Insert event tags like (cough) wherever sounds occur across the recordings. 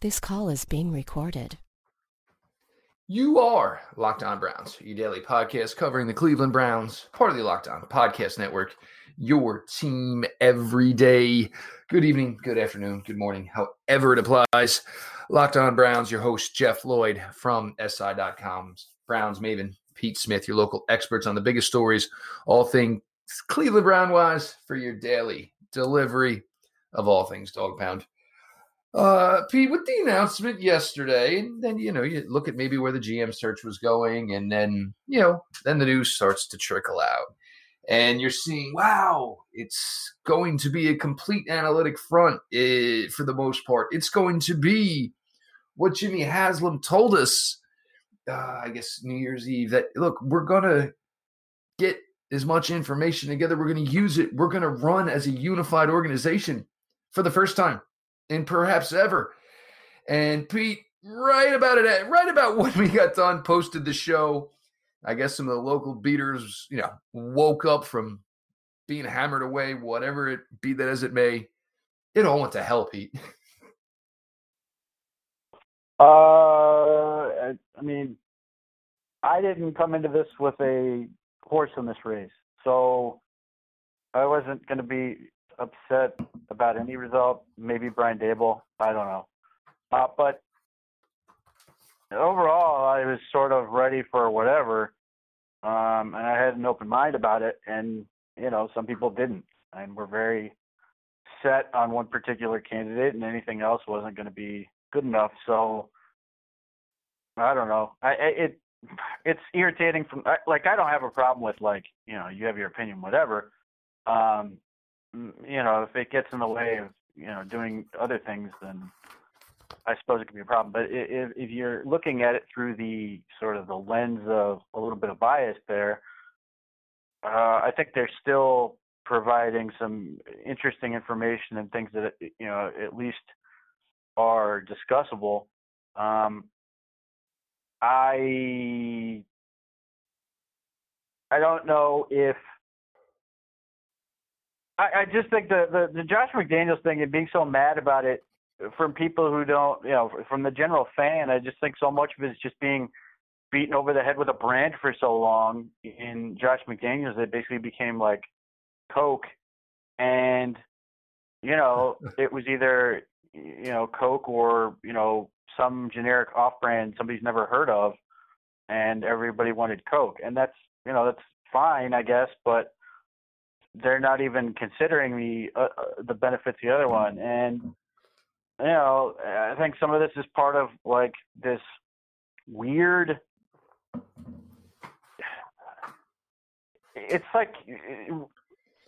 This call is being recorded. You are Locked On Browns, your daily podcast covering the Cleveland Browns, part of the Locked On Podcast Network, your team every day. Good evening, good afternoon, good morning, however it applies. Locked On Browns, your host, Jeff Lloyd from SI.com's Browns Maven, Pete Smith, your local experts on the biggest stories, all things Cleveland Brown wise for your daily delivery of all things dog pound. Uh, Pete, with the announcement yesterday, and then you know you look at maybe where the GM search was going, and then you know then the news starts to trickle out, and you're seeing, wow, it's going to be a complete analytic front eh, for the most part. It's going to be what Jimmy Haslam told us, uh, I guess New Year's Eve, that look, we're gonna get as much information together. We're to use it. We're to run as a unified organization for the first time and perhaps ever. And Pete, right about it, right about (laughs) when we got done, posted the show. I guess some of the local beaters, you know, woke up from being hammered away, whatever it be that as it may. It all went to hell, Pete. (laughs) Uh, I mean, I didn't come into this with a horse in this race, so I wasn't going to be upset about any result. Maybe Brian Daboll. I don't know. Uh, but overall, I was sort of ready for whatever, um, and I had an open mind about it. And you know, some people didn't, and were very set on one particular candidate, and anything else wasn't going to be good enough. So I don't know. I it it's irritating from like I don't have a problem with like you know you have your opinion whatever. Um, you know, if it gets in the way of you know doing other things, then I suppose it could be a problem. But if, if you're looking at it through the sort of the lens of a little bit of bias there, uh, I think they're still providing some interesting information and things that you know at least are discussable. Um, I I don't know if I, I just think the, the the Josh McDaniels thing and being so mad about it from people who don't, you know, from the general fan, I just think so much of it is just being beaten over the head with a brand for so long in Josh McDaniels it basically became like Coke and you know, (laughs) it was either you know, Coke or, you know, some generic off brand somebody's never heard of and everybody wanted Coke. And that's you know, that's fine I guess, but they're not even considering the uh, uh, the benefits the other one. And you know i think some of this is part of like this weird it's like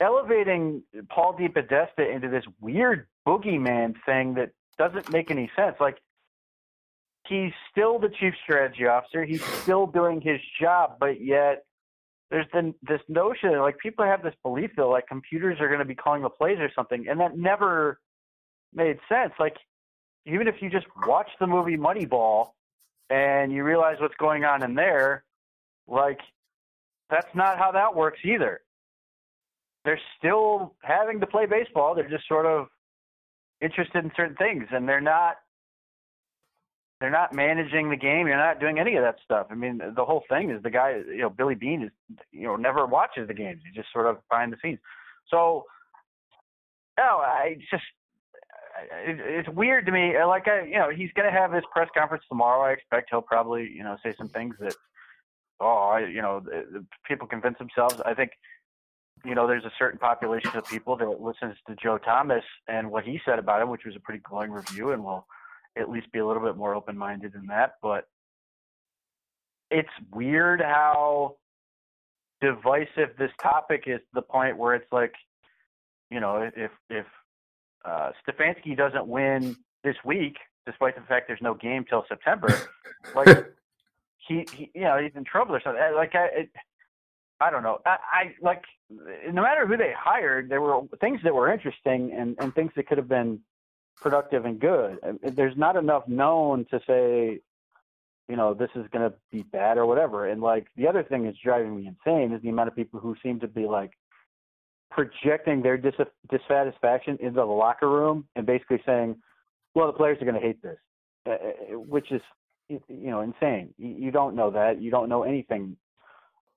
elevating paul DePodesta into this weird boogeyman thing that doesn't make any sense. Like he's still the chief strategy officer. He's still doing his job but yet there's been this notion like people have this belief that like computers are going to be calling the plays or something and that never made sense. Like even if you just watch the movie moneyball and you realize what's going on in there like that's not how that works either. They're still having to play baseball. They're just sort of interested in certain things and they're not they're not managing the game. You're not doing any of that stuff. I mean, the whole thing is the guy, you know, Billy Beane is, you know, never watches the games. He's just sort of behind the scenes. So, no, I just, it's weird to me. Like I, you know, he's going to have his press conference tomorrow. I expect he'll probably, you know, say some things that, oh, I, you know, people convince themselves. I think, you know, there's a certain population of people that listens to Joe Thomas and what he said about him, which was a pretty glowing review, and will at least be a little bit more open minded than that. But it's weird how divisive this topic is to the point where it's like, you know, if if uh, Stefanski doesn't win this week, despite the fact there's no game till September, (laughs) like he, he, you know, he's in trouble or something. Like I, it, I don't know. I, I like no matter who they hired, there were things that were interesting and and things that could have been productive and good. There's not enough known to say, you know, this is going to be bad or whatever. And like the other thing that's driving me insane is the amount of people who seem to be like projecting their dis- dissatisfaction into the locker room and basically saying, well, the players are going to hate this. uh, which is you know insane. You don't know that. You don't know anything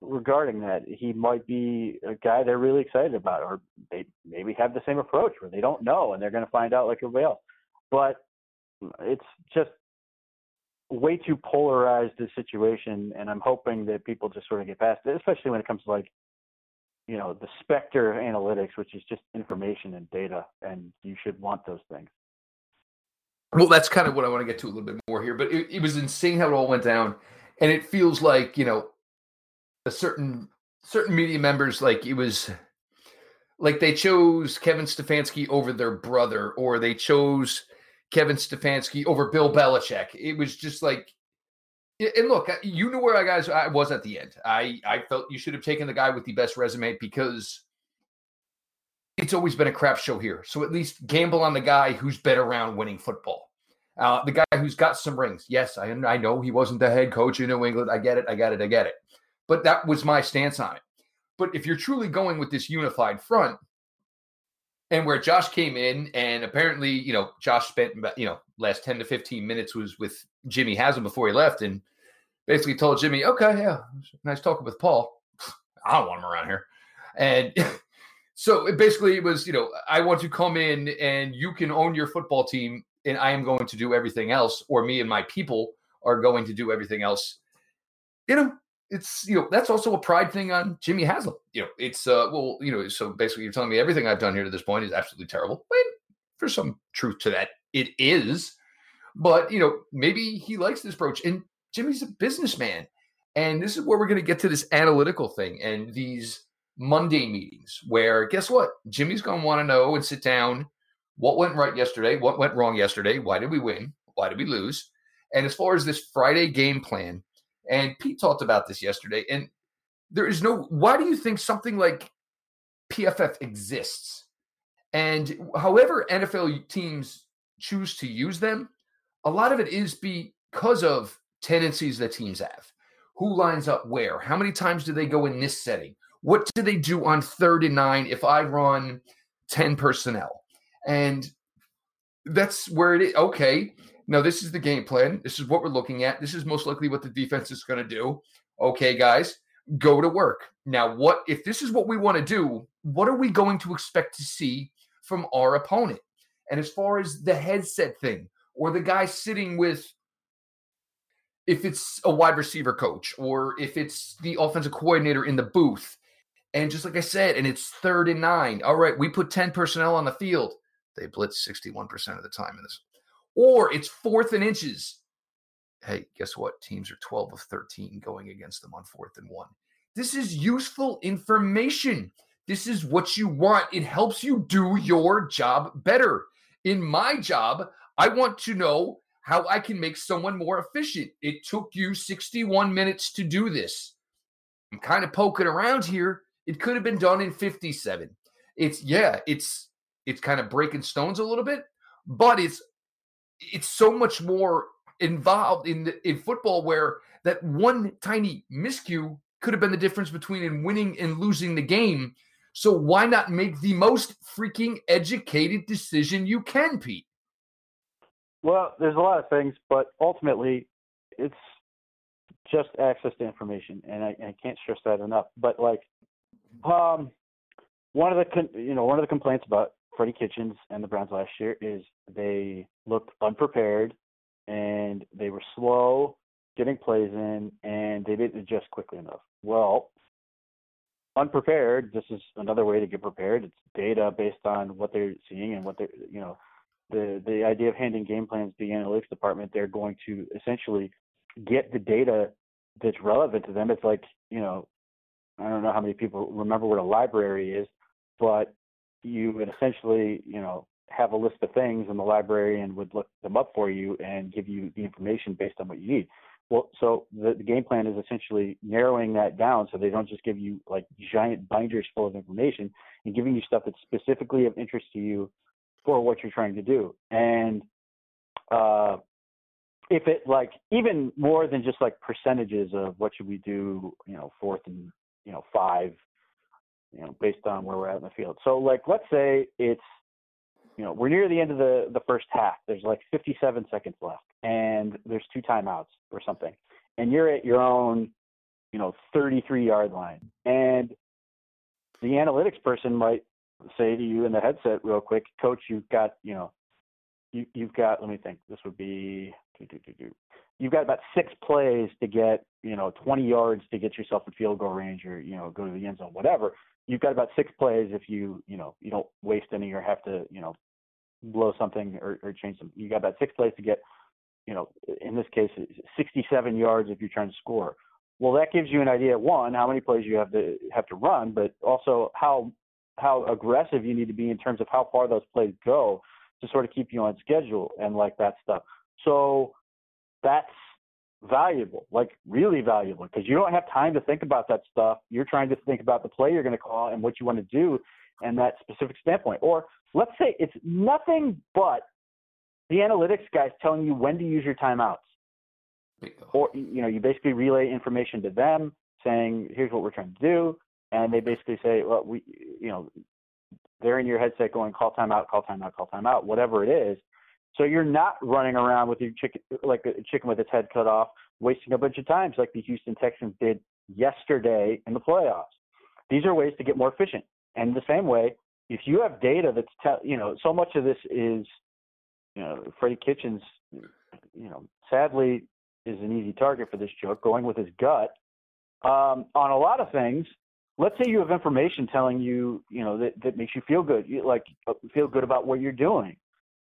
regarding that. He might be a guy they're really excited about, or they maybe have the same approach where they don't know and they're going to find out like everybody else. But it's just way too polarized the situation, and I'm hoping that people just sort of get past it, especially when it comes to like you know the specter of analytics, which is just information and data, and you should want those things. Well, that's kind of what I want to get to a little bit more here, but it, it was insane how it all went down, and it feels like you know a certain certain media members like it was like they chose Kevin Stefanski over their brother, or they chose Kevin Stefanski over Bill Belichick. It was just like, and look, you knew where I guys I was at the end. I I felt you should have taken the guy with the best resume because it's always been a crap show here. So at least gamble on the guy who's been around winning football. Uh, the guy who's got some rings. Yes, I I know he wasn't the head coach in New England. I get it. I get it. I get it. But that was my stance on it. But if you're truly going with this unified front, and where Josh came in, and apparently, you know, Josh spent you know last ten to fifteen minutes was with Jimmy Haslam before he left, and basically told Jimmy, "Okay, yeah, nice talking with Paul. (sighs) I don't want him around here." And (laughs) so it basically it was, you know, I want to come in and you can own your football team, and I am going to do everything else, or me and my people are going to do everything else. You know, it's you know that's also a pride thing on Jimmy Haslam. You know, it's uh well, you know, so basically you're telling me everything I've done here to this point is absolutely terrible. Well, there's some truth to that. It is, but you know, maybe he likes this approach. And Jimmy's a businessman, and this is where we're going to get to this analytical thing and these Monday meetings where guess what, Jimmy's going to want to know and sit down what went right yesterday, what went wrong yesterday, why did we win, why did we lose, and as far as this Friday game plan and Pete talked about this yesterday. And there is no, why do you think something like PFF exists? And however NFL teams choose to use them, a lot of it is because of tendencies that teams have. Who lines up where? How many times do they go in this setting? What do they do on third and nine if I run 10 personnel? And that's where it is. Okay, now, this is the game plan. This is what we're looking at. This is most likely what the defense is going to do. Okay, guys, go to work. Now, what if this is what we want to do? What are we going to expect to see from our opponent? And as far as the headset thing, or the guy sitting with, if it's a wide receiver coach, or if it's the offensive coordinator in the booth, and just like I said, and it's third and nine. All right, we put 10 personnel on the field. They blitz 61% of the time in this or it's fourth and inches. Hey, guess what? Teams are 12 of 13 going against them on fourth and one. This is useful information. This is what you want. It helps you do your job better. In my job, I want to know how I can make someone more efficient. It took you 61 minutes to do this. I'm kind of poking around here. It could have been done in 57. It's yeah, it's it's kind of breaking stones a little bit, but it's it's so much more involved in in football where that one tiny miscue could have been the difference between in winning and losing the game. So why not make the most freaking educated decision you can, Pete? Well, there's a lot of things, but ultimately, it's just access to information, and I, I can't stress that enough. But like, um, one of the you know one of the complaints about Freddie Kitchens and the Browns last year is they looked unprepared and they were slow getting plays in and they didn't adjust quickly enough. Well, unprepared, this is another way to get prepared. It's data based on what they're seeing and what they're, you know, the the idea of handing game plans to the analytics department, they're going to essentially get the data that's relevant to them. It's like, you know, I don't know how many people remember what a library is, but you would essentially, you know, have a list of things and the librarian would look them up for you and give you the information based on what you need. Well, so the, the game plan is essentially narrowing that down so they don't just give you like giant binders full of information and giving you stuff that's specifically of interest to you for what you're trying to do. And uh, if it like even more than just like percentages of what should we do, you know, fourth and you know five, you know, based on where we're at in the field. So like let's say it's you know, we're near the end of the the first half. There's like 57 seconds left, and there's two timeouts or something, and you're at your own, you know, 33 yard line, and the analytics person might say to you in the headset real quick, Coach, you've got, you know, you you've got. Let me think. This would be. You've got about six plays to get, you know, 20 yards to get yourself in field goal range, or you know, go to the end zone, whatever you've got about six plays if you you know you don't waste any or have to you know blow something or, or change them. You got about six plays to get you know in this case 67 yards if you're trying to score. Well, that gives you an idea one how many plays you have to have to run, but also how how aggressive you need to be in terms of how far those plays go to sort of keep you on schedule and like that stuff. So that's valuable, like really valuable, because you don't have time to think about that stuff. You're trying to think about the play you're going to call and what you want to do and that specific standpoint. Or let's say it's nothing but the analytics guys telling you when to use your timeouts. Or you know, you basically relay information to them saying, "Here's what we're trying to do," and they basically say, "Well, we, you know, they're in your headset going, call timeout, call timeout, call timeout, whatever it is." So you're not running around with your chicken like a chicken with its head cut off, wasting a bunch of times like the Houston Texans did yesterday in the playoffs. These are ways to get more efficient. And the same way, if you have data that's te- you know so much of this is you know Freddie Kitchens you know sadly is an easy target for this joke going with his gut um, on a lot of things let's say you have information telling you you know that, that makes you feel good you like uh, feel good about what you're doing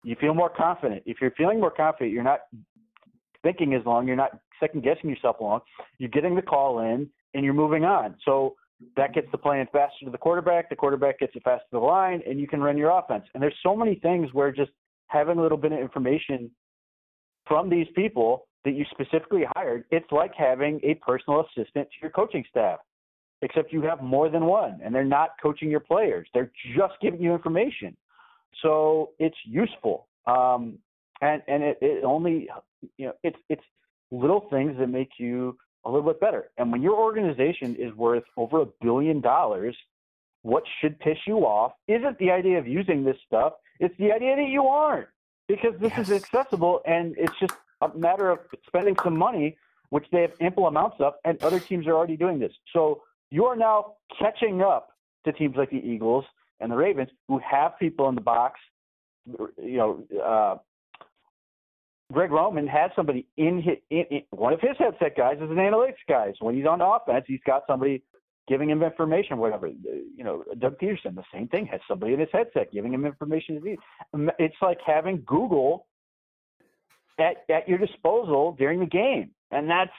you feel more confident. If you're feeling more confident, you're not thinking as long, you're not second guessing yourself long. You're getting the call in and you're moving on. So that gets the play in faster to the quarterback. The quarterback gets it faster to the line, and you can run your offense. And there's so many things where just having a little bit of information from these people that you specifically hired, it's like having a personal assistant to your coaching staff, except you have more than one, and they're not coaching your players. They're just giving you information. So it's useful. Um, and and it, it only you know it's it's little things that make you a little bit better. And when your organization is worth over a billion dollars, what should piss you off isn't the idea of using this stuff. It's the idea that you aren't because this yes. is accessible and it's just a matter of spending some money, which they have ample amounts of, and other teams are already doing this. So you are now catching up to teams like the Eagles and the Ravens who have people in the box. You know, uh, Greg Roman has somebody in, his, in, in one of his headset guys is an analytics guy. So when he's on offense, he's got somebody giving him information, whatever. You know, Doug Pederson, the same thing, has somebody in his headset giving him information. It's like having Google at at your disposal during the game, and that's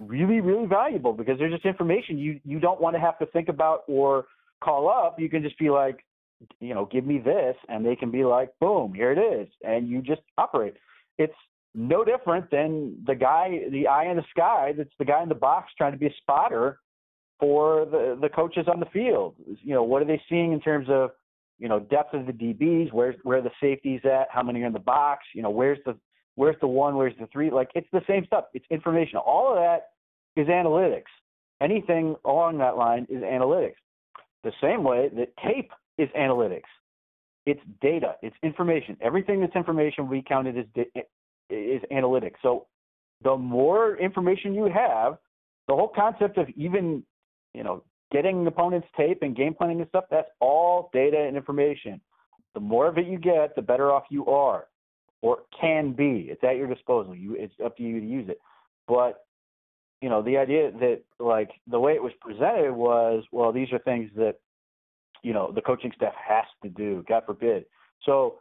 really really valuable because there's just information you you don't want to have to think about or call up, you can just be like, you know, give me this, and they can be like, boom, here it is, and you just operate. It's no different than the guy, the eye in the sky, that's the guy in the box trying to be a spotter for the the coaches on the field. You know, what are they seeing in terms of you know depth of the DBs, where's where the safeties at, how many are in the box, you know, where's the where's the one, where's the three? Like it's the same stuff. It's information. All of that is analytics. Anything along that line is analytics. The same way that tape is analytics. It's data. It's information. Everything that's information we counted as is analytics. So the more information you have, the whole concept of even you know getting opponent's tape and game planning and stuff, that's all data and information. The more of it you get, the better off you are, or can be. It's at your disposal. You, it's up to you to use it. But you know, the idea that like the way it was presented was, well, these are things that, you know, the coaching staff has to do, God forbid. So,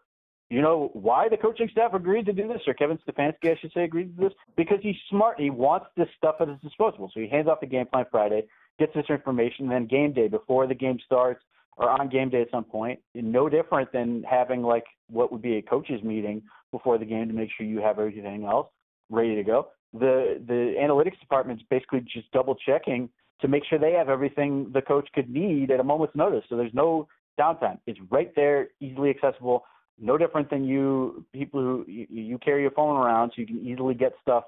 you know why the coaching staff agreed to do this, or Kevin Stefanski, I should say, agreed to this? Because he's smart. He wants this stuff at his disposal. So he hands off the game plan Friday, gets this information, then game day before the game starts or on game day at some point. No different than having like what would be a coaches meeting before the game to make sure you have everything else ready to go the the analytics department is basically just double checking to make sure they have everything the coach could need at a moment's notice. So there's no downtime. It's right there, easily accessible. No different than you people who you, you carry your phone around, so you can easily get stuff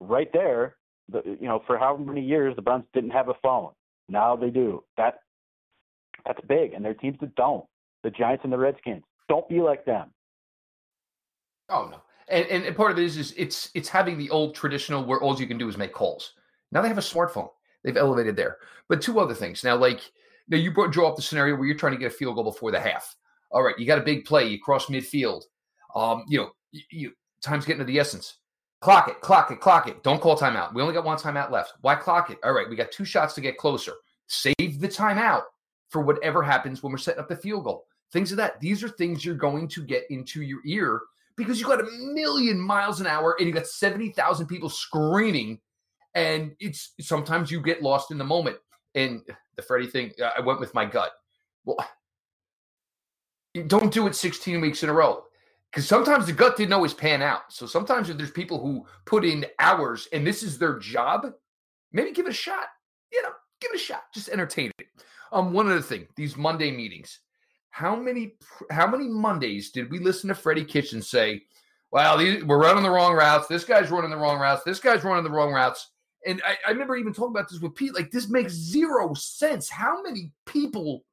right there. The, you know, for how many years the Browns didn't have a phone. Now they do. That that's big, and there are teams that don't. The Giants and the Redskins. Don't be like them. Oh no. And, and part of it is, is it's it's having the old traditional where all you can do is make calls. Now they have a smartphone. They've elevated there. But two other things. Now, like now you brought, draw up the scenario where you're trying to get a field goal before the half. All right, you got a big play, you cross midfield. Um, you know, you, you time's getting to the essence. Clock it, clock it, clock it. Don't call timeout. We only got one timeout left. Why clock it? All right, we got two shots to get closer. Save the timeout for whatever happens when we're setting up the field goal. Things of that. These are things you're going to get into your ear because you got a million miles an hour and you got 70,000 people screaming. And it's sometimes you get lost in the moment. And the Freddie thing, I went with my gut. Well, don't do it 16 weeks in a row because sometimes the gut didn't always pan out. So sometimes if there's people who put in hours and this is their job, maybe give it a shot. You know, give it a shot. Just entertain it. Um, one other thing: these Monday meetings. How many how many Mondays did we listen to Freddie Kitchen say, "Well, these, we're running the wrong routes. This guy's running the wrong routes. This guy's running the wrong routes." And I, I remember even talking about this with Pete. Like this makes zero sense. How many people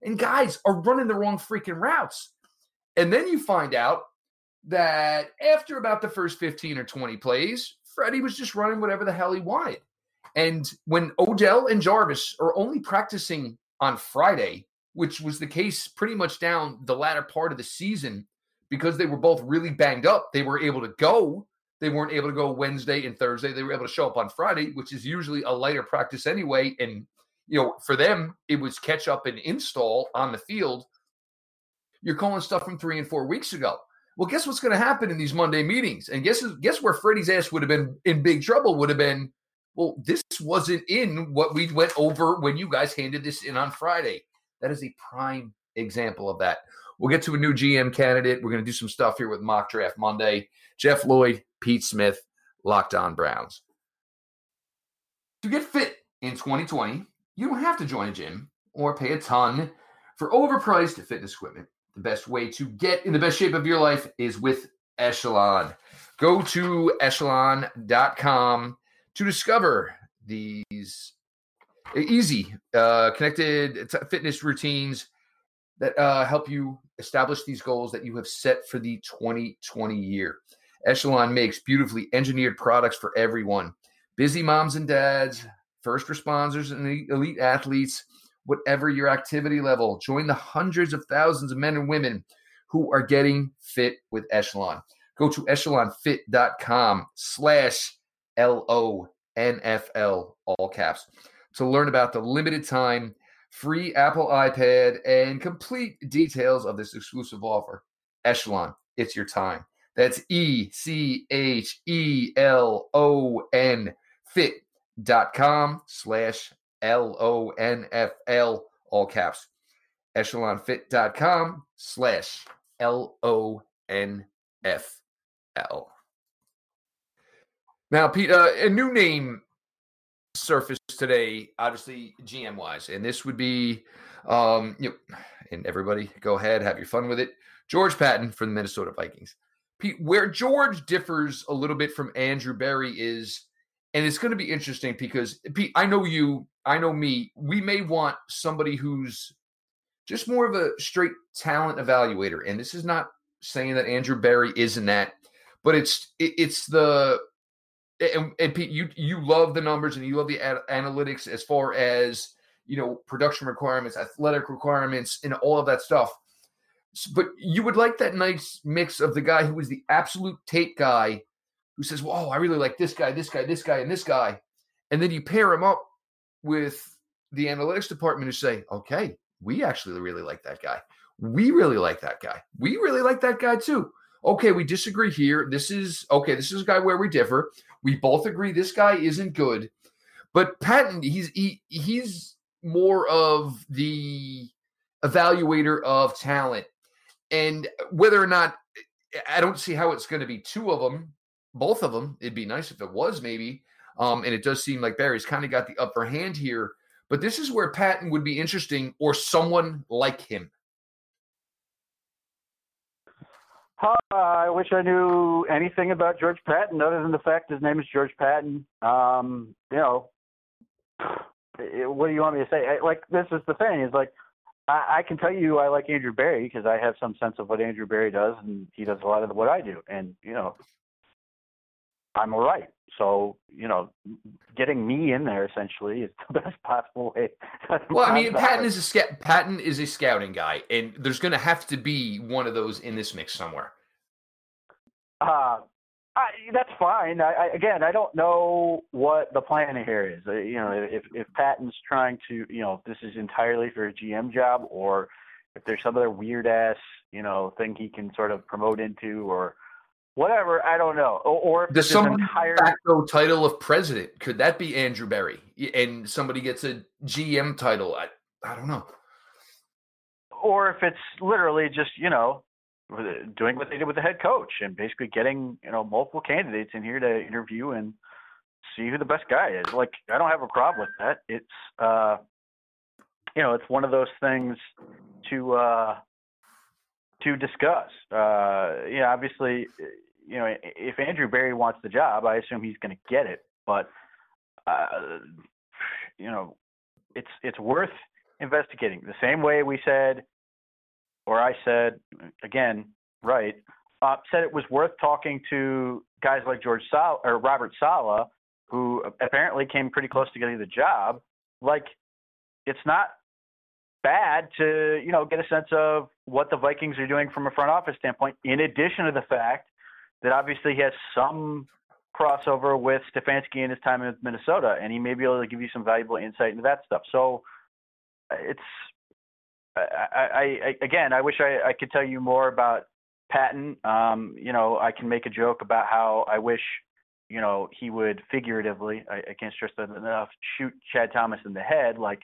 and guys are running the wrong freaking routes? And then you find out that after about the first 15 or 20 plays, Freddie was just running whatever the hell he wanted. And when Odell and Jarvis are only practicing on Friday, which was the case pretty much down the latter part of the season, because they were both really banged up, they were able to go. They weren't able to go Wednesday and Thursday. They were able to show up on Friday, which is usually a lighter practice anyway. And, you know, for them, it was catch up and install on the field you're calling stuff from three and four weeks ago. Well, guess what's going to happen in these Monday meetings? And guess guess where Freddie's ass would have been in big trouble would have been, well, this wasn't in what we went over when you guys handed this in on Friday. That is a prime example of that. We'll get to a new GM candidate. We're going to do some stuff here with Mock Draft Monday. Jeff Lloyd, Pete Smith, Locked On Browns. To get fit in 2020, you don't have to join a gym or pay a ton for overpriced fitness equipment. The best way to get in the best shape of your life is with Echelon. Go to echelon.com to discover these easy, uh, connected fitness routines that uh, help you establish these goals that you have set for the 2020 year. Echelon makes beautifully engineered products for everyone busy moms and dads, first responders, and elite athletes whatever your activity level. Join the hundreds of thousands of men and women who are getting fit with Echelon. Go to echelonfit.com slash L-O-N-F-L, all caps, to learn about the limited time free Apple iPad and complete details of this exclusive offer. Echelon, it's your time. That's E C H E L O N fit.com slash L O N F L, all caps. Echelonfit.com slash L O N F L. Now, Pete, uh, a new name surfaced today, obviously GM wise, and this would be, um, you know, and everybody go ahead, have your fun with it. George Paton from the Minnesota Vikings. Pete, where George differs a little bit from Andrew Berry is, and it's going to be interesting because Pete, I know you I know me, we may want somebody who's just more of a straight talent evaluator. And this is not saying that Andrew Berry isn't that, but it's it, it's the and, and Pete, you you love the numbers and you love the analytics as far as you know production requirements, athletic requirements, and all of that stuff. But you would like that nice mix of the guy who is the absolute tape guy, who says, "Whoa, I really like this guy, this guy, this guy, and this guy," and then you pair him up with the analytics department who say, okay, we actually really like that guy. We really like that guy. We really like that guy too. Okay, we disagree here. This is okay. This is a guy where we differ. We both agree this guy isn't good, but Paton, he's he, he's more of the evaluator of talent, and whether or not I don't see how it's going to be two of them, both of them. It'd be nice if it was maybe, um, and it does seem like Berry's kind of got the upper hand here. But this is where Paton would be interesting or someone like him. Uh, I wish I knew anything about George Paton other than the fact his name is George Paton. Um, you know, (sighs) what do you want me to say? Like, this is the thing is like, I, I can tell you I like Andrew Berry because I have some sense of what Andrew Berry does, and he does a lot of what I do. And you know, I'm all right. So you know, getting me in there essentially is the (laughs) best possible way. Well, I mean, (laughs) Paton is a sca- Paton is a scouting guy, and there's going to have to be one of those in this mix somewhere. Uh, I, that's fine. I, I, again, I don't know what the plan here is. Uh, you know, if if Paton's trying to, you know, if this is entirely for a GM job, or if there's some other weird ass, you know, thing he can sort of promote into, or whatever. I don't know. Or, or if Does someone entire facto title of president? Could that be Andrew Berry? And somebody gets a GM title? I I don't know. or if it's literally just you know doing what they did with the head coach and basically getting you know multiple candidates in here to interview and see who the best guy is like i don't have a problem with that it's uh you know it's one of those things to uh to discuss uh you know obviously you know if andrew berry wants the job i assume he's going to get it but uh you know it's it's worth investigating the same way we said or I said again, right, uh, said it was worth talking to guys like George Sal or Robert Saleh, who apparently came pretty close to getting the job. Like, it's not bad to you know get a sense of what the Vikings are doing from a front office standpoint. In addition to the fact that obviously has some crossover with Stefanski and his time in Minnesota, and he may be able to give you some valuable insight into that stuff. So it's I, I, I again, I wish I, I could tell you more about Paton. Um, you know, I can make a joke about how I wish, you know, he would figuratively, I, I can't stress that enough, shoot Chad Thomas in the head like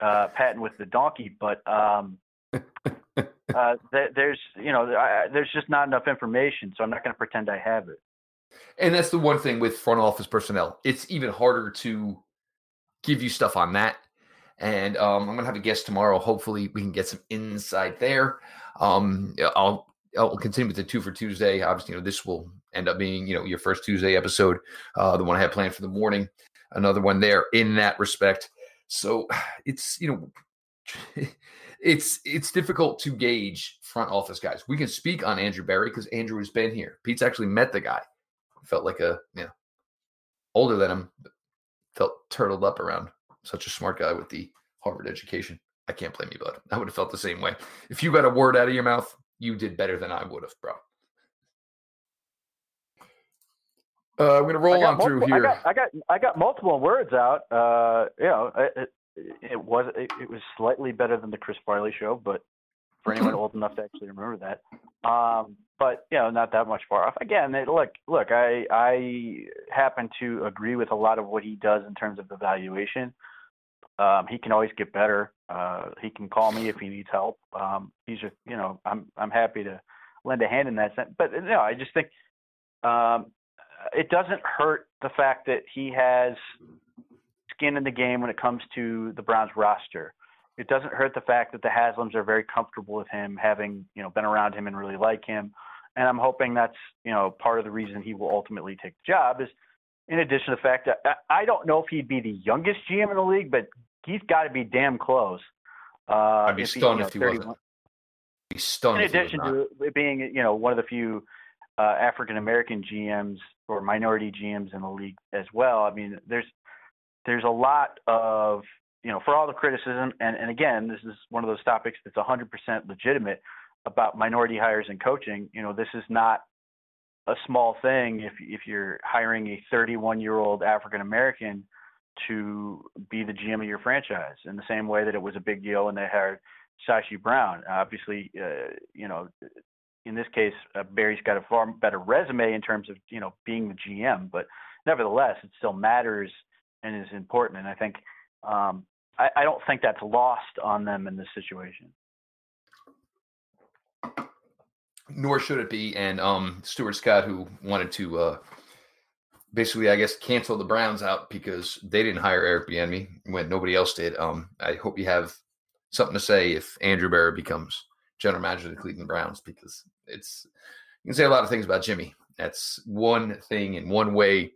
uh, Patton with the donkey. But um, (laughs) uh, th- there's, you know, I, there's just not enough information, so I'm not going to pretend I have it. And that's the one thing with front office personnel. It's even harder to give you stuff on that. And um, I'm gonna have a guest tomorrow. Hopefully, we can get some insight there. Um, I'll I'll continue with the two for Tuesday. Obviously, you know this will end up being you know your first Tuesday episode, uh, the one I had planned for the morning. Another one there in that respect. So (sighs) it's you know (laughs) it's it's difficult to gauge front office guys. We can speak on Andrew Berry because Andrew has been here. Pete's actually met the guy. Felt like a you know older than him. Felt turtled up around such a smart guy with the Harvard education. I can't blame you, bud. I would have felt the same way. If you got a word out of your mouth, you did better than I would have, bro. Uh, I'm gonna roll on through here. I got, I got, I got multiple words out. Uh, you know, it, it was, it, it, was slightly better than the Chris Farley show, but for anyone old enough to actually remember that, um, but you know, not that much far off. Again, it, look, look, I, I happen to agree with a lot of what he does in terms of evaluation. Um, he can always get better. Uh, he can call me if he needs help. Um, he's just, you know, I'm, I'm happy to lend a hand in that sense. But you know, I just think, um, it doesn't hurt the fact that he has skin in the game when it comes to the Browns roster. It doesn't hurt the fact that the Haslams are very comfortable with him, having you know been around him and really like him. And I'm hoping that's you know part of the reason he will ultimately take the job. Is in addition to the fact that I don't know if he'd be the youngest GM in the league, but he's got to be damn close. Uh, I'd be if he, stunned know, if he 31 wasn't. Be stunned. in he addition to it being you know one of the few uh, African American GMs or minority GMs in the league as well. I mean, there's there's a lot of you know for all the criticism, and and again, this is one of those topics that's 100% legitimate about minority hires and coaching. You know, this is not a small thing if if you're hiring a 31 year old African American to be the GM of your franchise in the same way that it was a big deal when they hired Sashi Brown. Obviously, uh, you know, in this case, uh, Berry's got a far better resume in terms of you know being the GM, but nevertheless, it still matters and is important. And I think um, I, I don't think that's lost on them in this situation. nor should it be. And um, Stuart Scott, who wanted to uh, basically, I guess, cancel the Browns out because they didn't hire Eric Bieniemy when nobody else did. Um, I hope you have something to say if Andrew Berry becomes general manager of the Cleveland Browns because it's you can say a lot of things about Jimmy. That's one thing in one way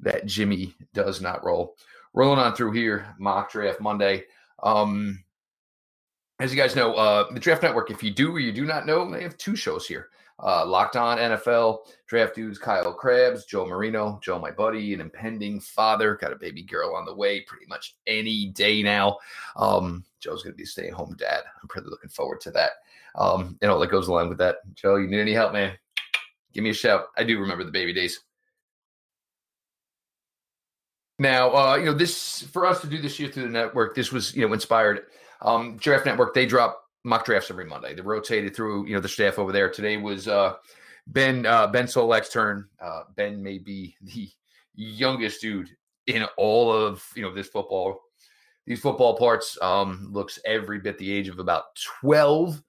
that Jimmy does not roll. Rolling on through here, mock draft Monday. Um, as you guys know, uh, the Draft Network, if you do or you do not know, they have two shows here. Uh, Locked On NFL, Draft Dudes, Kyle Crabbs, Joe Marino, Joe, my buddy, an impending father, got a baby girl on the way pretty much any day now. Um, Joe's going to be stay home dad. I'm pretty looking forward to that. Um, and all that goes along with that. Joe, you need any help, man? Give me a shout. I do remember the baby days. Now, uh, you know, this for us to do this year through the network, this was, you know, inspired. Um, Draft Network, they drop mock drafts every Monday. They rotated through, you know, the staff over there. Today was uh, Ben uh, Ben Solak's turn. Uh, ben may be the youngest dude in all of you know this football these football parts. Um, looks every bit the age of about twelve,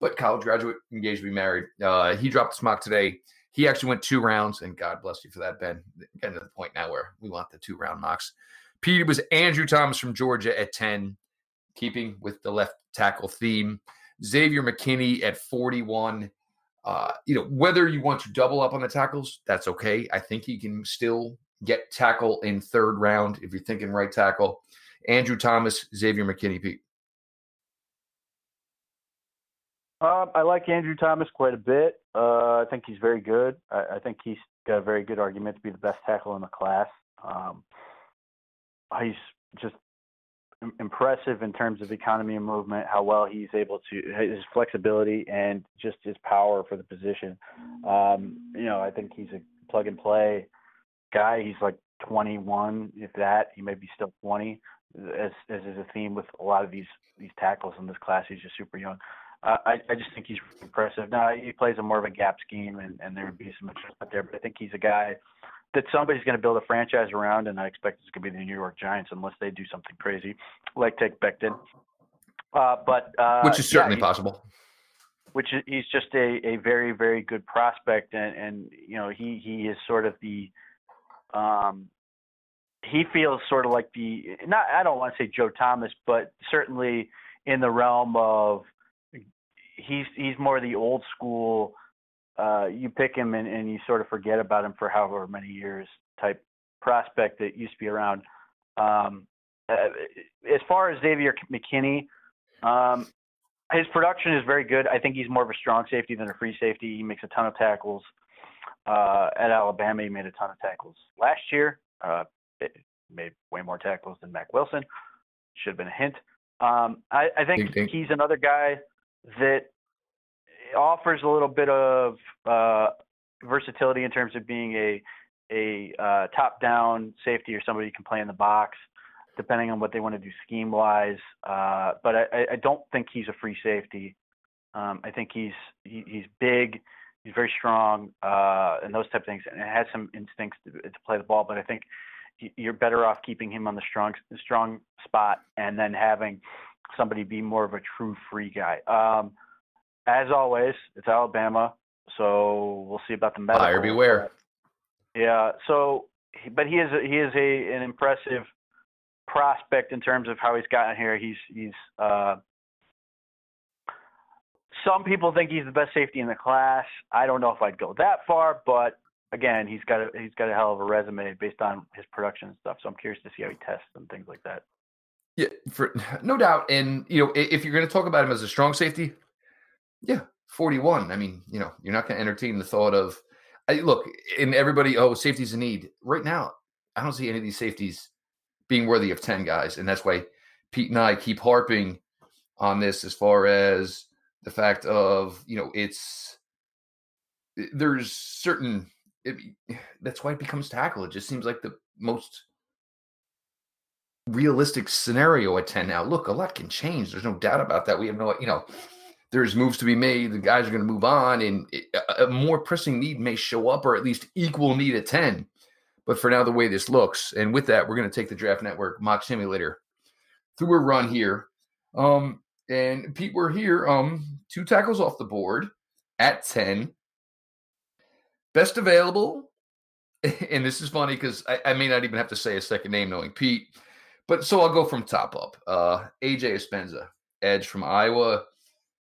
but college graduate, engaged to be married. Uh, he dropped the mock today. He actually went two rounds, and God bless you for that, Ben. Getting to the point now where we want the two round mocks. Pete was Andrew Thomas from Georgia at 10, keeping with the left tackle theme. Xavier McKinney at 41. Uh, you know, whether you want to double up on the tackles, that's okay. I think he can still get tackle in third round if you're thinking right tackle. Andrew Thomas, Xavier McKinney, Pete. Uh, I like Andrew Thomas quite a bit. Uh, I think he's very good. I, I, think he's got a very good argument to be the best tackle in the class. Um, he's just impressive in terms of economy and movement, how well he's able to his flexibility and just his power for the position. Um, you know, I think he's a plug and play guy. He's like 21, if that. He may be still 20, as as is a theme with a lot of these these tackles in this class. He's just super young. Uh, I, I just think he's impressive. Now he plays a more of a gap scheme, and, and there would be some adjustment there. But I think he's a guy that somebody's going to build a franchise around, and I expect it's going to be the New York Giants unless they do something crazy, like take Becton. Uh, but uh, which is certainly yeah, possible. Which is, he's just a, a very very good prospect, and, and you know he he is sort of the um, he feels sort of like the not I don't want to say Joe Thomas, but certainly in the realm of he's he's more the old school. Uh, you pick him and, and you sort of forget about him for however many years type prospect that used to be around. Um, uh, as far as Xavier McKinney, um, his production is very good. I think he's more of a strong safety than a free safety. He makes a ton of tackles. Uh, at Alabama, he made a ton of tackles last year. Uh, made way more tackles than Mack Wilson. Should have been a hint. Um, I, I think he's another guy that offers a little bit of uh, versatility in terms of being a a uh, top down safety or somebody who can play in the box, depending on what they want to do scheme wise. Uh, but I, I don't think he's a free safety. Um, I think he's he, he's big, he's very strong, uh, and those type of things, and it has some instincts to, to play the ball. But I think you're better off keeping him on the strong strong spot and then having somebody be more of a true free guy. Um, as always, it's Alabama, so we'll see about the medical. Buyer beware. Yeah. So, but he is a, he is a an impressive prospect in terms of how he's gotten here. He's he's uh, some people think he's the best safety in the class. I don't know if I'd go that far, but again, he's got a he's got a hell of a resume based on his production and stuff. So I'm curious to see how he tests and things like that. Yeah, for no doubt. And you know, if you're going to talk about him as a strong safety, yeah, 41. I mean, you know, you're not going to entertain the thought of I, look, and everybody, oh, safety's a need. Right now, I don't see any of these safeties being worthy of 10 guys. And that's why Pete and I keep harping on this as far as the fact of, you know, it's eh, there's certain eh, it, (sighs) that's why it becomes tackle. It just seems like the most realistic scenario at 10 now. Look, a lot can change. There's no doubt about that. We have no, you know, there's moves to be made. The guys are going to move on, and a more pressing need may show up, or at least equal need at 10. But for now, the way this looks, and with that, we're going to take the Draft Network mock simulator through a run here. Um, and Pete, we're here. Um, two tackles off the board at 10. Best available, (laughs) and this is funny because I, I may not even have to say a second name knowing Pete. But so I'll go from top up. Uh, AJ Epenesa, edge from Iowa.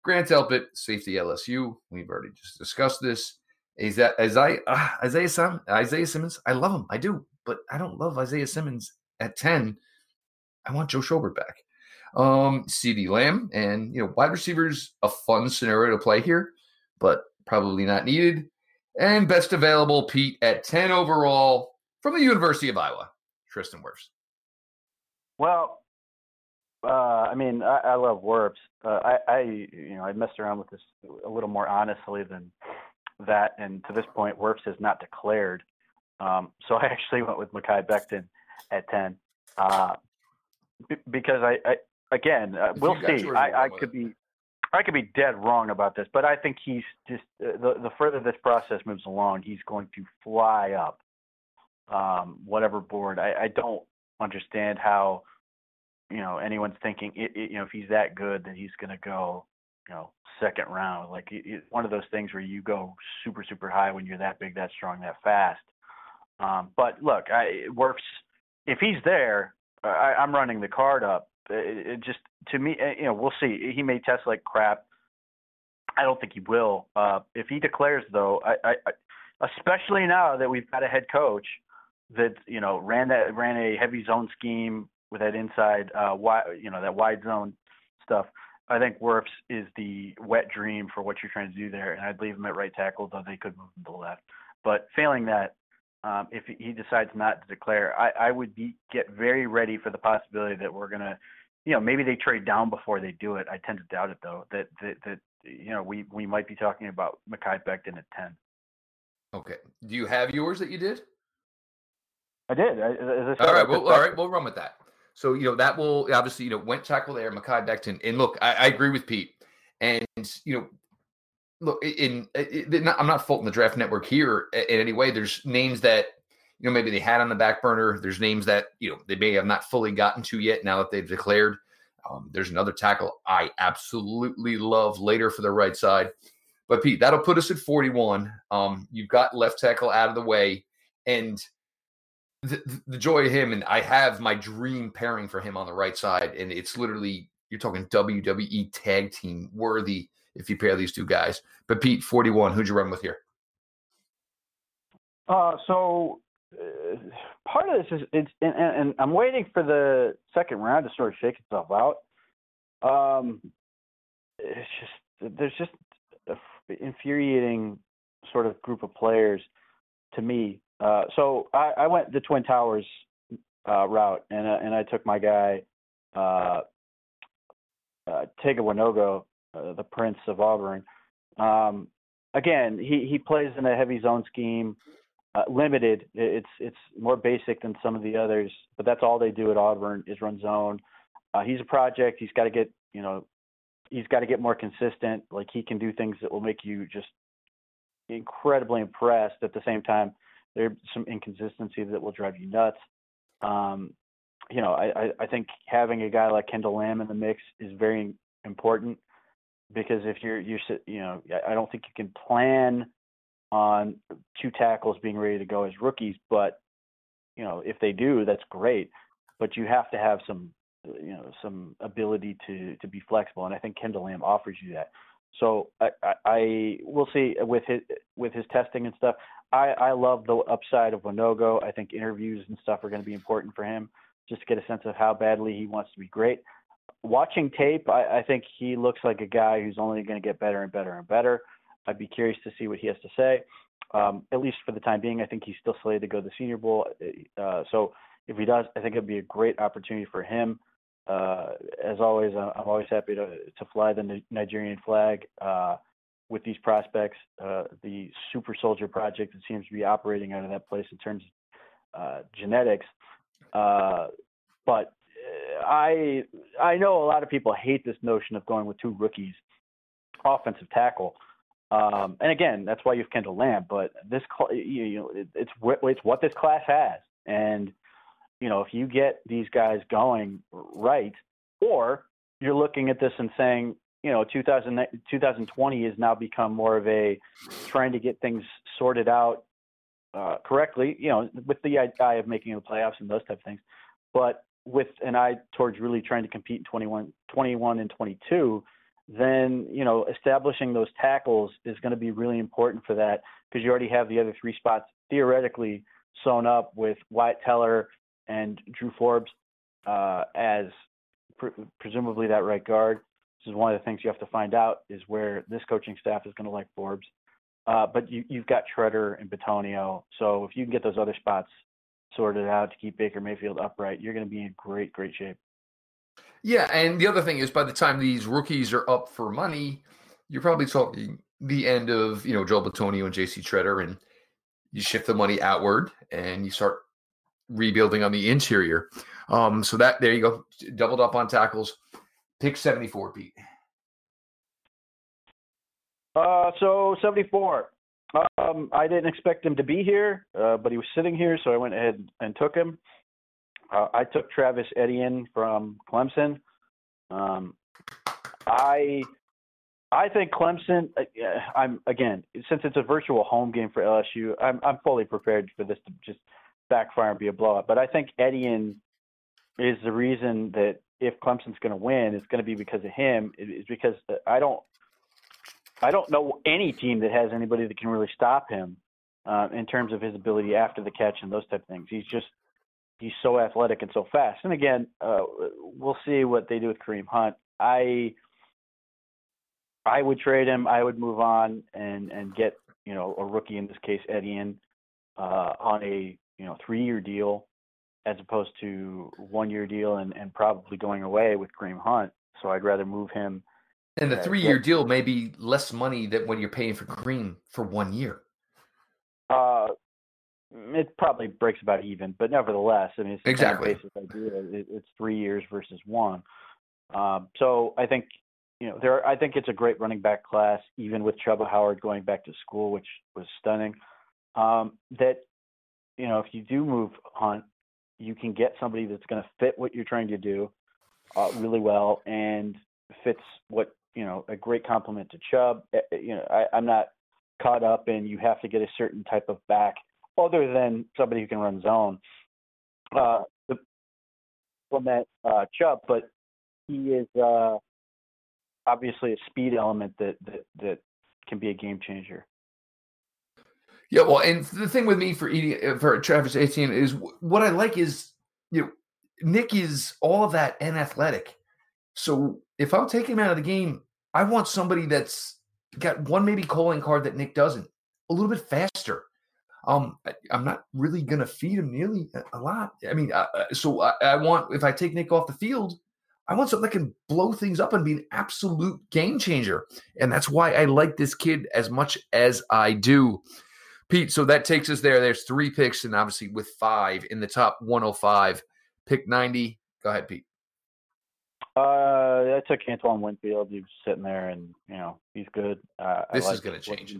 Grant Delpit, safety LSU. We've already just discussed this. Is that Isaiah uh, Isaiah Sim, Isaiah Simmons? I love him, I do, but I don't love Isaiah Simmons at ten. I want Joe Schobert back. Um, CeeDee Lamb and you know wide receivers a fun scenario to play here, but probably not needed. And best available Pete at ten overall from the University of Iowa, Tristan Wirfs. Well, uh, I mean, I, I love Wirfs. Uh, I, I, you know, I messed around with this a little more honestly than that, and to this point, Wirfs has not declared. Um, so (laughs) I actually went with Mekhi Becton at ten uh, b- because I, I again, uh, we'll see. I, I could be, I could be dead wrong about this, but I think he's just uh, the the further this process moves along, he's going to fly up um, whatever board. I, I don't understand how you know anyone's thinking it, it, you know if he's that good that he's going to go you know second round. Like it, it's one of those things where you go super super high when you're that big that strong that fast. Um but look i it works. If he's there i i'm running the card up. It, it just to me eh, you know we'll see. He may test like crap. I don't think he will. Uh if he declares though i i, I especially now that we've got a head coach that you know ran that ran a heavy zone scheme with that inside uh wide you know that wide zone stuff. I think Wirfs is the wet dream for what you're trying to do there, and I'd leave him at right tackle, though they could move him to the left. But failing that, um, if he decides not to declare, I, I would be get very ready for the possibility that we're gonna, you know, maybe they trade down before they do it. I tend to doubt it though. That that that you know we we might be talking about Mekhi Becton at ten. Okay. Do you have yours that you did? I did. I, as I said, All I right. Well, took all right. We'll run with that. So you know that will obviously you know went tackle there, Mekhi Becton, and look, I, I agree with Pete, and you know, look, in, in, in I'm not faulting the draft network here in any way. There's names that you know maybe they had on the back burner. There's names that you know they may have not fully gotten to yet now that they've declared. Um, there's another tackle I absolutely love later for the right side, but Pete, that'll put us at 41. Um, you've got left tackle out of the way, and the, the joy of him, and I have my dream pairing for him on the right side, and it's literally you're talking WWE tag team worthy if you pair these two guys. But Pete, 41, who'd you run with here? Uh, so uh, part of this is it's and, and, I'm waiting for the second round to sort of shake itself out. Um, it's just there's just infuriating sort of group of players to me. Uh, so I, I went the Twin Towers uh, route, and uh, and I took my guy uh, uh, Tega Wanogho, uh, the Prince of Auburn. Um, again, he he plays in a heavy zone scheme. Uh, limited. It's it's more basic than some of the others, but that's all they do at Auburn is run zone. Uh, he's a project. He's got to get you know, he's got to get more consistent. Like he can do things that will make you just incredibly impressed. At the same time, there's some inconsistency that will drive you nuts. Um, you know, I, I, I think having a guy like Kendall Lamm in the mix is very important because if you're you're you know I don't think you can plan on two tackles being ready to go as rookies, but you know if they do, that's great. But you have to have some you know some ability to to be flexible, and I think Kendall Lamm offers you that. So I, I, I will see with his with his testing and stuff. I, I love the upside of Wanogho. I think interviews and stuff are going to be important for him just to get a sense of how badly he wants to be great. Watching tape, I, I think he looks like a guy who's only going to get better and better and better. I'd be curious to see what he has to say. Um, at least for the time being, I think he's still slated to go to the Senior Bowl. Uh, so if he does, I think it'd be a great opportunity for him. Uh, as always, I'm always happy to to fly the Nigerian flag uh, with these prospects. Uh, the Super Soldier Project that seems to be operating out of that place in terms of uh, genetics. Uh, but I I know a lot of people hate this notion of going with two rookies, offensive tackle. Um, and again, that's why you have Kendall Lamm. But this, you know, it, it's it's what this class has, and you know, if you get these guys going right, or you're looking at this and saying, you know, 2000, 2020 has now become more of a trying to get things sorted out uh, correctly, you know, with the eye of making the playoffs and those type of things, but with an eye towards really trying to compete in 21, 21 and 22, then, you know, establishing those tackles is going to be really important for that because you already have the other three spots theoretically sewn up with Wyatt Teller and Drew Forbes uh, as pr- presumably that right guard. This is one of the things you have to find out is where this coaching staff is going to like Forbes. Uh, but you, you've got Tretter and Bitonio, so if you can get those other spots sorted out to keep Baker Mayfield upright, you're going to be in great, great shape. Yeah, and the other thing is, by the time these rookies are up for money, you're probably talking the end of you know Joel Bitonio and J.C. Tretter, and you shift the money outward and you start rebuilding on the interior. Um, so that there you go, doubled up on tackles. Pick seventy four, Pete. Uh, so 74. Um, I didn't expect him to be here, uh, but he was sitting here, so I went ahead and took him. Uh, I took Travis Etienne from Clemson. Um, I I think Clemson. Uh, I'm again since it's a virtual home game for LSU. I'm I'm fully prepared for this to just backfire and be a blowout. But I think Etienne is the reason that if Clemson's going to win, it's going to be because of him. It's because I don't I don't know any team that has anybody that can really stop him uh, in terms of his ability after the catch and those type of things. He's just he's so athletic and so fast. And again, uh, we'll see what they do with Kareem Hunt. I I would trade him. I would move on and and get you know a rookie in this case Etienne uh, on a you know three year deal as opposed to one year deal and and probably going away with Kareem Hunt. So I'd rather move him and the three year deal may be less money than when you're paying for Kareem for one year. Uh, it probably breaks about even, but nevertheless, I mean, it's exactly basis idea. it's three years versus one. Um, so I think you know there. I think it's a great running back class, even with Chuba Hubbard going back to school, which was stunning. Um, that you know, if you do move Hunt, you can get somebody that's going to fit what you're trying to do uh, really well and fits what you know a great compliment to Chubb. Eh, eh, you know, I, I'm not caught up in you have to get a certain type of back other than somebody who can run zone. Uh, the, that uh, Chubb, but he is uh, obviously a speed element that, that that can be a game changer. Yeah, well, and the thing with me for uh, for Travis Etienne is what I like is you know Nick is all of that and athletic. So if I'm taking him out of the game, I want somebody that's got one maybe calling card that Nick doesn't, a little bit faster. Um, I, am not really going to feed him nearly a, lot. I mean, uh, uh, so I, I, want if I take Nick off the field, I want something that can blow things up and be an absolute game changer, and that's why I like this kid as much as I do. Pete, so that takes us there. There's three picks, and obviously with five in the top 105, pick 90. Go ahead, Pete. Uh, I took Antoine Winfield. He's sitting there, and you know he's good. Uh, this like is going to change.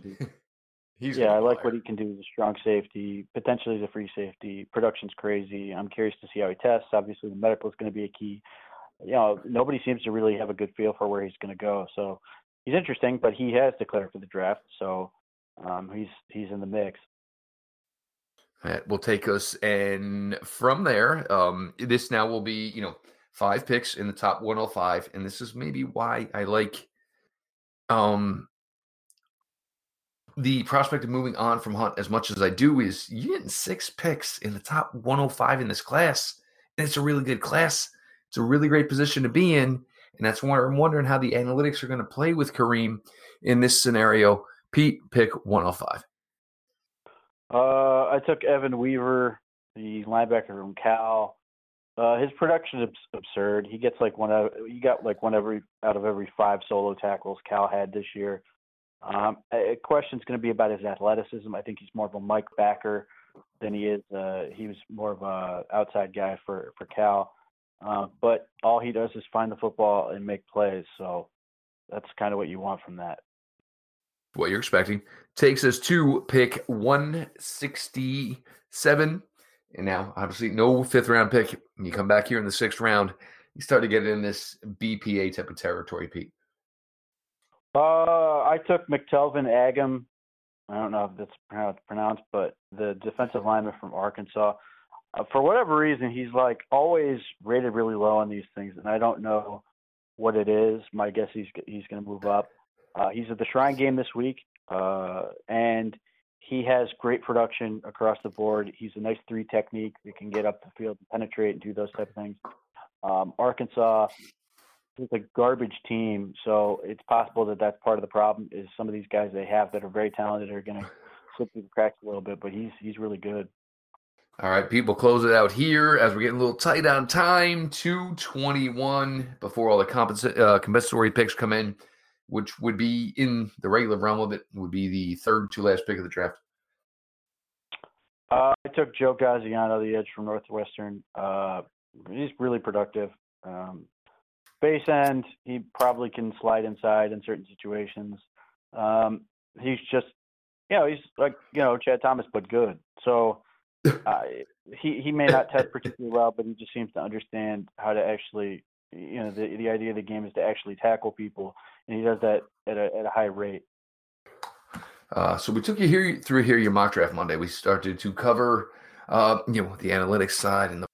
(laughs) he's yeah, I like what he can do as a strong safety, potentially as a free safety. Production's crazy. I'm curious to see how he tests. Obviously, the medical is going to be a key. You know, nobody seems to really have a good feel for where he's going to go. So he's interesting, but he has declared for the draft, so um, he's he's in the mix. That will take us, and from there, um, this now will be you know five picks in the top 105 and this is maybe why i like um the prospect of moving on from hunt as much as i do is you getting six picks in the top 105 in this class and it's a really good class. It's a really great position to be in and that's why i'm wondering how the analytics are going to play with kareem in this scenario pete pick 105 uh, i took evan weaver the linebacker from cal uh, his production is absurd. He gets like one out. He got like one every out of every five solo tackles Cal had this year. Um, a question's going to be about his athleticism. I think he's more of a Mike backer than he is. Uh, he was more of a outside guy for for Cal. Uh, but all he does is find the football and make plays. So that's kind of what you want from that. What you're expecting takes us to pick 167 and now, obviously, no fifth round pick. You come back here in the sixth round, you start to get in this BPA type of territory, Pete. Uh, I took McTelvin Agim. I don't know if that's pronounced, but the defensive lineman from Arkansas. Uh, for whatever reason, he's like always rated really low on these things, and I don't know what it is. My guess he's he's going to move up. Uh, he's at the Shrine game this week, uh, and he has great production across the board. He's a nice three technique that can get up the field and penetrate and do those type of things. Um, Arkansas is a garbage team, so it's possible that that's part of the problem. Is some of these guys they have that are very talented are going to slip through the cracks a little bit, but he's he's really good. All right, people, close it out here as we're getting a little tight on time. Two twenty-one before all the uh, compensatory picks come in, which would be in the regular realm of it. Would be the third to last pick of the draft. Uh, I took Joe Gaziano, the edge from Northwestern. Uh, he's really productive. Um, base end, he probably can slide inside in certain situations. Um, he's just, you know, he's like, you know, Chad Thomas, but good. So (laughs) uh, he he may not test particularly well, but he just seems to understand how to actually, you know, the the idea of the game is to actually tackle people, and he does that at a at a high rate. Uh, so we took you here through here your mock draft Monday. We started to cover, uh, you know, the analytics side and the